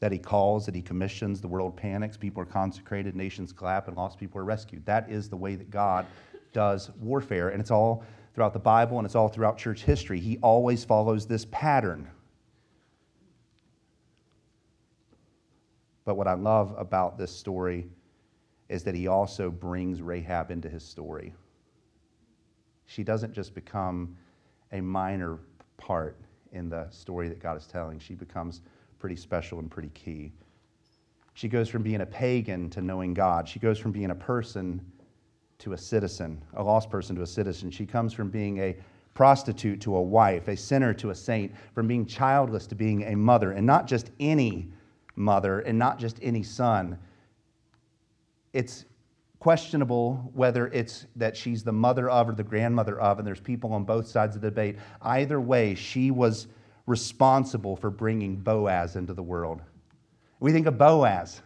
that he calls, that he commissions, the world panics, people are consecrated, nations clap, and lost people are rescued. That is the way that God does warfare, and it's all throughout the Bible and it's all throughout church history. He always follows this pattern. But what I love about this story is that he also brings Rahab into his story. She doesn't just become a minor part in the story that God is telling. She becomes pretty special and pretty key. She goes from being a pagan to knowing God. She goes from being a person to a citizen, a lost person to a citizen. She comes from being a prostitute to a wife, a sinner to a saint, from being childless to being a mother, and not just any mother and not just any son. It's questionable whether it's that she's the mother of or the grandmother of, and there's people on both sides of the debate. Either way, she was responsible for bringing Boaz into the world. We think of Boaz,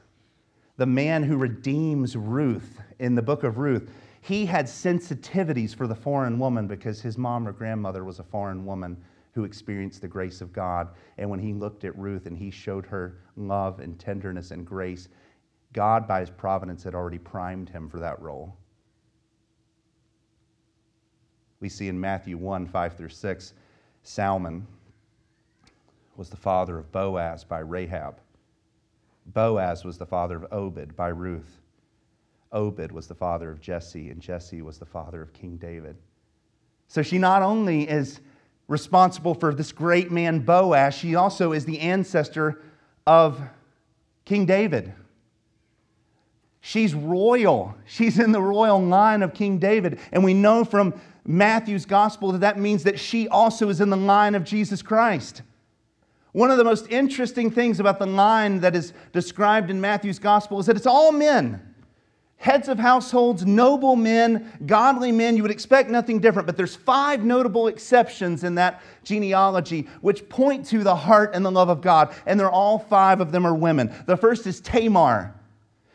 the man who redeems Ruth in the book of Ruth. He had sensitivities for the foreign woman because his mom or grandmother was a foreign woman who experienced the grace of God. And when he looked at Ruth and he showed her love and tenderness and grace, God, by his providence, had already primed him for that role. We see in Matthew 1 5 through 6, Salmon was the father of Boaz by Rahab. Boaz was the father of Obed by Ruth. Obed was the father of Jesse, and Jesse was the father of King David. So she not only is responsible for this great man Boaz, she also is the ancestor of King David. She's royal. She's in the royal line of King David. And we know from Matthew's gospel that that means that she also is in the line of Jesus Christ. One of the most interesting things about the line that is described in Matthew's gospel is that it's all men. Heads of households, noble men, godly men, you would expect nothing different, but there's five notable exceptions in that genealogy which point to the heart and the love of God, and they're all five of them are women. The first is Tamar.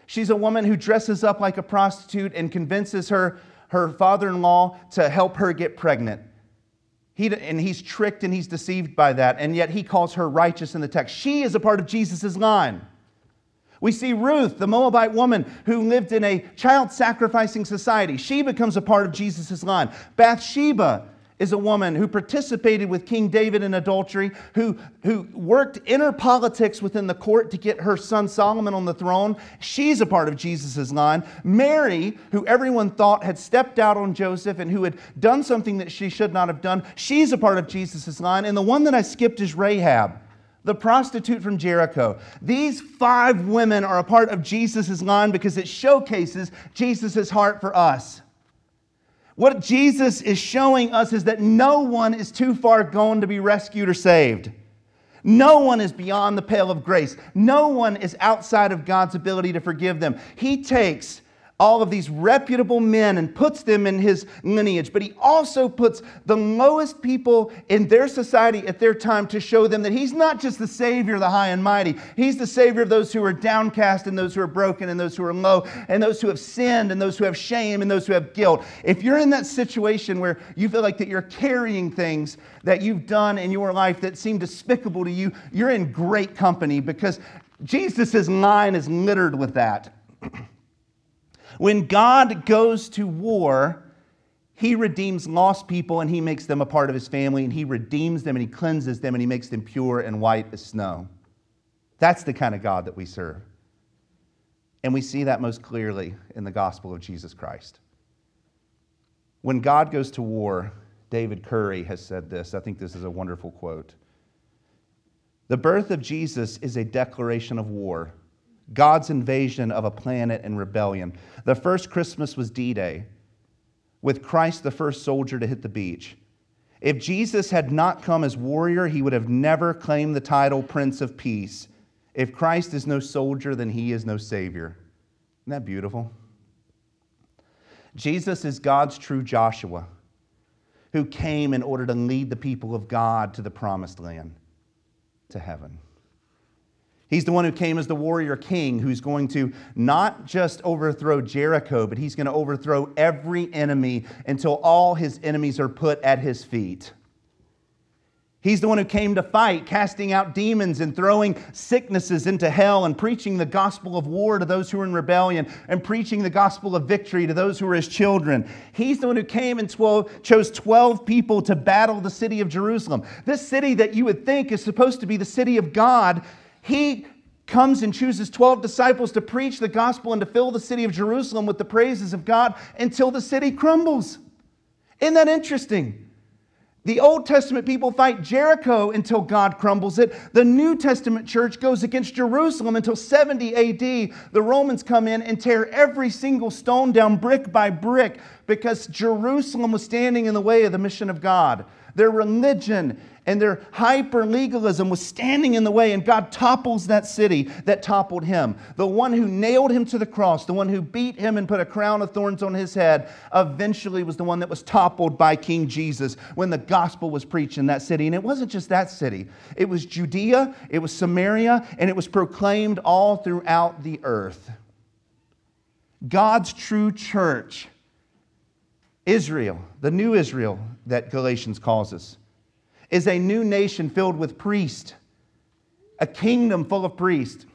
She's a woman who dresses up like a prostitute and convinces her, her father in law to help her get pregnant. He, and he's tricked and he's deceived by that, and yet he calls her righteous in the text. She is a part of Jesus' line. We see Ruth, the Moabite woman who lived in a child sacrificing society. She becomes a part of Jesus' line. Bathsheba, is a woman who participated with King David in adultery, who, who worked inner politics within the court to get her son Solomon on the throne. She's a part of Jesus' line. Mary, who everyone thought had stepped out on Joseph and who had done something that she should not have done, she's a part of Jesus' line. And the one that I skipped is Rahab the prostitute from Jericho. These five women are a part of Jesus' line because it showcases Jesus' heart for us. What Jesus is showing us is that no one is too far gone to be rescued or saved. No one is beyond the pale of grace. No one is outside of God's ability to forgive them. He takes all of these reputable men and puts them in his lineage, but he also puts the lowest people in their society at their time to show them that he's not just the Savior, of the high and mighty. He's the Savior of those who are downcast and those who are broken and those who are low and those who have sinned and those who have shame and those who have guilt. If you're in that situation where you feel like that you're carrying things that you've done in your life that seem despicable to you, you're in great company because Jesus' line is littered with that. *clears throat* When God goes to war, he redeems lost people and he makes them a part of his family and he redeems them and he cleanses them and he makes them pure and white as snow. That's the kind of God that we serve. And we see that most clearly in the gospel of Jesus Christ. When God goes to war, David Curry has said this. I think this is a wonderful quote. The birth of Jesus is a declaration of war God's invasion of a planet in rebellion. The first Christmas was D Day, with Christ the first soldier to hit the beach. If Jesus had not come as warrior, he would have never claimed the title Prince of Peace. If Christ is no soldier, then he is no Savior. Isn't that beautiful? Jesus is God's true Joshua who came in order to lead the people of God to the promised land, to heaven. He's the one who came as the warrior king who's going to not just overthrow Jericho, but he's going to overthrow every enemy until all his enemies are put at his feet. He's the one who came to fight, casting out demons and throwing sicknesses into hell and preaching the gospel of war to those who are in rebellion and preaching the gospel of victory to those who are his children. He's the one who came and 12, chose 12 people to battle the city of Jerusalem. This city that you would think is supposed to be the city of God he comes and chooses 12 disciples to preach the gospel and to fill the city of Jerusalem with the praises of God until the city crumbles. Isn't that interesting? The Old Testament people fight Jericho until God crumbles it. The New Testament church goes against Jerusalem until 70 AD. The Romans come in and tear every single stone down brick by brick because Jerusalem was standing in the way of the mission of God. Their religion and their hyper legalism was standing in the way, and God topples that city that toppled him. The one who nailed him to the cross, the one who beat him and put a crown of thorns on his head, eventually was the one that was toppled by King Jesus when the gospel was preached in that city. And it wasn't just that city, it was Judea, it was Samaria, and it was proclaimed all throughout the earth. God's true church, Israel, the new Israel that Galatians calls us is a new nation filled with priests, a kingdom full of priests.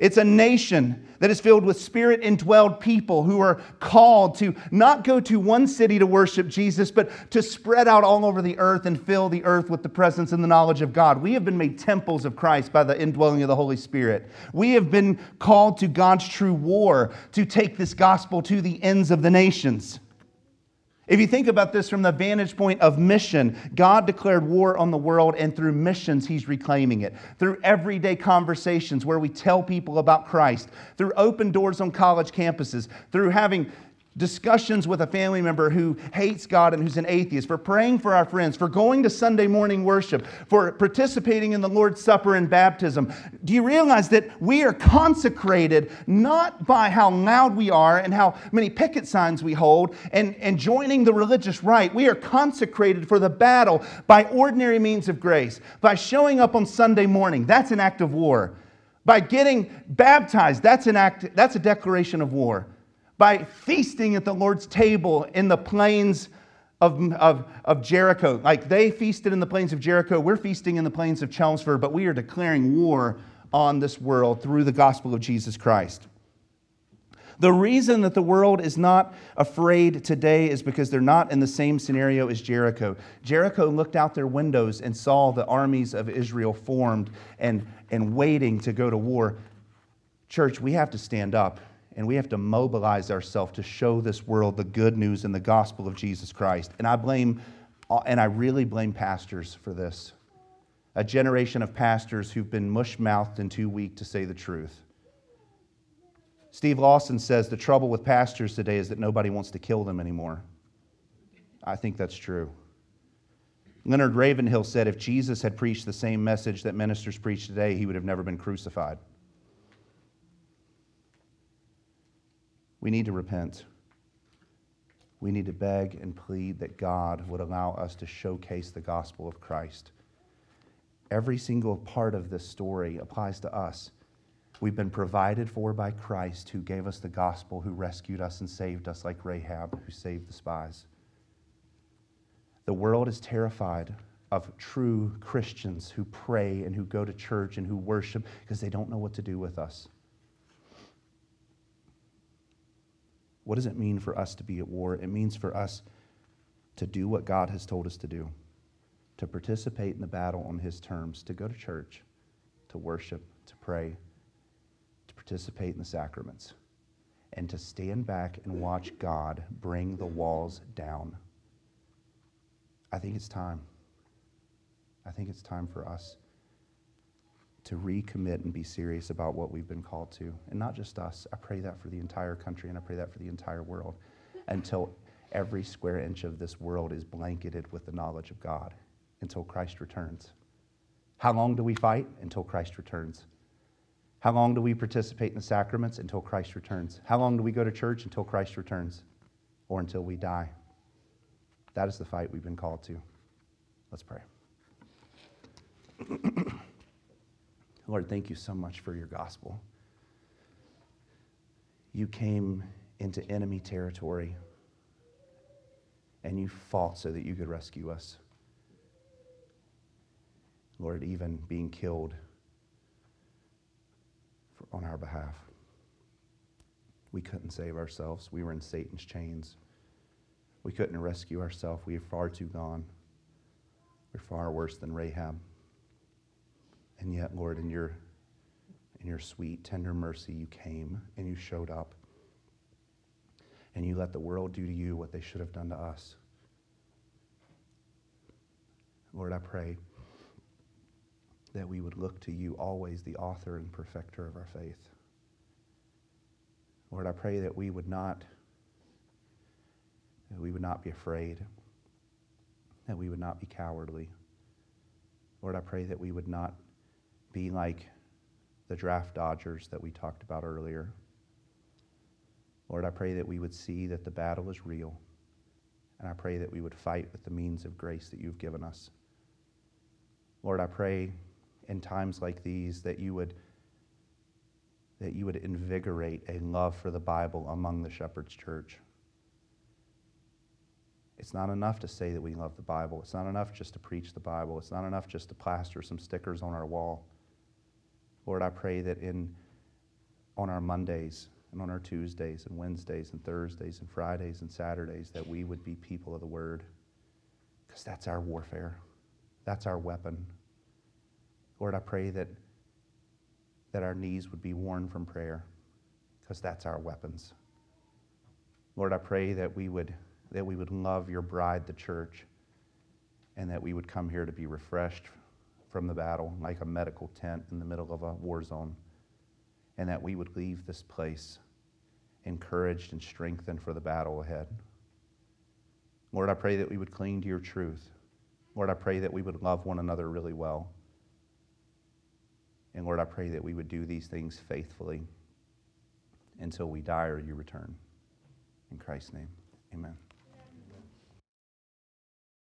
It's a nation that is filled with spirit indwelled people who are called to not go to one city to worship Jesus, but to spread out all over the earth and fill the earth with the presence and the knowledge of God. We have been made temples of Christ by the indwelling of the Holy Spirit. We have been called to God's true war to take this gospel to the ends of the nations. If you think about this from the vantage point of mission, God declared war on the world, and through missions, He's reclaiming it. Through everyday conversations where we tell people about Christ, through open doors on college campuses, through having discussions with a family member who hates God and who's an atheist, for praying for our friends, for going to Sunday morning worship, for participating in the Lord's Supper and baptism. Do you realize that we are consecrated not by how loud we are and how many picket signs we hold and, and joining the religious right? We are consecrated for the battle by ordinary means of grace, by showing up on Sunday morning. That's an act of war. By getting baptized, that's an act, that's a declaration of war by feasting at the Lord's table in the plains of, of, of Jericho. Like they feasted in the plains of Jericho, we're feasting in the plains of Chelmsford, but we are declaring war on this world through the gospel of Jesus Christ. The reason that the world is not afraid today is because they're not in the same scenario as Jericho. Jericho looked out their windows and saw the armies of Israel formed and, and waiting to go to war. Church, we have to stand up and we have to mobilize ourselves to show this world the good news and the gospel of Jesus Christ. And I blame, and I really blame pastors for this. A generation of pastors who've been mush mouthed and too weak to say the truth. Steve Lawson says the trouble with pastors today is that nobody wants to kill them anymore. I think that's true. Leonard Ravenhill said if Jesus had preached the same message that ministers preach today, he would have never been crucified. We need to repent. We need to beg and plead that God would allow us to showcase the gospel of Christ. Every single part of this story applies to us. We've been provided for by Christ who gave us the gospel, who rescued us and saved us, like Rahab, who saved the spies. The world is terrified of true Christians who pray and who go to church and who worship because they don't know what to do with us. What does it mean for us to be at war? It means for us to do what God has told us to do, to participate in the battle on His terms, to go to church, to worship, to pray, to participate in the sacraments, and to stand back and watch God bring the walls down. I think it's time. I think it's time for us to recommit and be serious about what we've been called to. And not just us. I pray that for the entire country and I pray that for the entire world until every square inch of this world is blanketed with the knowledge of God until Christ returns. How long do we fight? Until Christ returns. How long do we participate in the sacraments? Until Christ returns. How long do we go to church? Until Christ returns or until we die. That is the fight we've been called to. Let's pray. *clears throat* Lord, thank you so much for your gospel. You came into enemy territory and you fought so that you could rescue us. Lord, even being killed for, on our behalf. We couldn't save ourselves. We were in Satan's chains. We couldn't rescue ourselves. We are far too gone. We're far worse than Rahab. And yet, Lord, in your, in your sweet, tender mercy, you came and you showed up. And you let the world do to you what they should have done to us. Lord, I pray that we would look to you, always the author and perfecter of our faith. Lord, I pray that we would not that we would not be afraid, that we would not be cowardly. Lord, I pray that we would not be like the draft dodgers that we talked about earlier. Lord, I pray that we would see that the battle is real, and I pray that we would fight with the means of grace that you've given us. Lord, I pray in times like these that you would that you would invigorate a love for the Bible among the Shepherd's Church. It's not enough to say that we love the Bible. It's not enough just to preach the Bible. It's not enough just to plaster some stickers on our wall. Lord, I pray that in on our Mondays and on our Tuesdays and Wednesdays and Thursdays and Fridays and Saturdays that we would be people of the word because that's our warfare. That's our weapon. Lord, I pray that that our knees would be worn from prayer because that's our weapons. Lord, I pray that we would that we would love your bride, the church, and that we would come here to be refreshed from the battle like a medical tent in the middle of a war zone, and that we would leave this place encouraged and strengthened for the battle ahead. Lord, I pray that we would cling to your truth. Lord, I pray that we would love one another really well. And Lord, I pray that we would do these things faithfully until we die or you return. In Christ's name, amen.